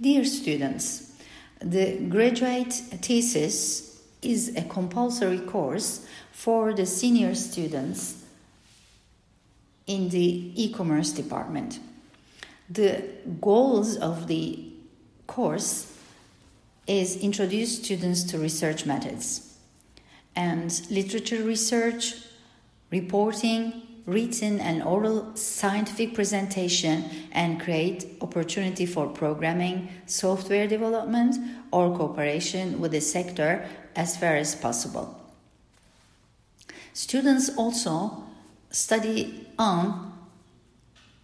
Dear students, the graduate thesis is a compulsory course for the senior students in the e-commerce department. The goals of the course is introduce students to research methods and literature research, reporting, written and oral scientific presentation and create opportunity for programming, software development or cooperation with the sector as far as possible. Students also study on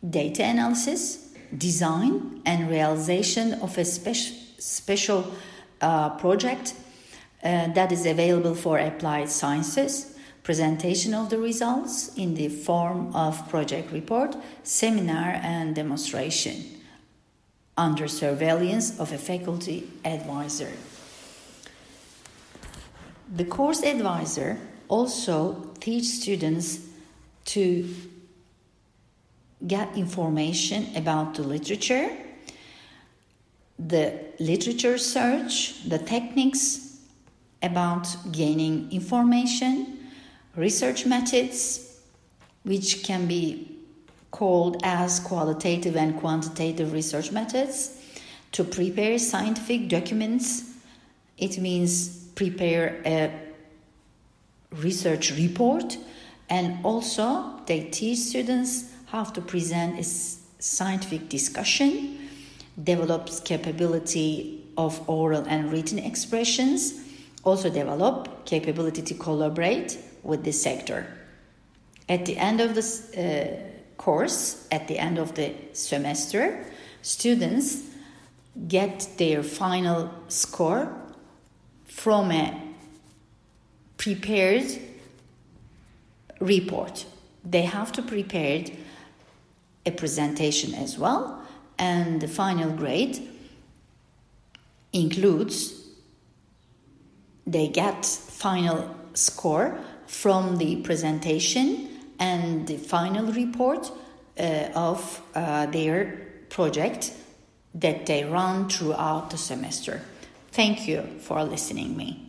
data analysis, design and realization of a special special uh, project uh, that is available for applied sciences, presentation of the results in the form of project report, seminar, and demonstration under surveillance of a faculty advisor. The course advisor also teach students to get information about the literature the literature search, the techniques about gaining information, research methods, which can be called as qualitative and quantitative research methods, to prepare scientific documents. It means prepare a research report, and also they teach students how to present a scientific discussion develops capability of oral and written expressions, also develop capability to collaborate with the sector. At the end of this uh, course, at the end of the semester, students get their final score from a prepared report. They have to prepare a presentation as well and the final grade includes they get final score from the presentation and the final report uh, of uh, their project that they run throughout the semester. Thank you for listening me.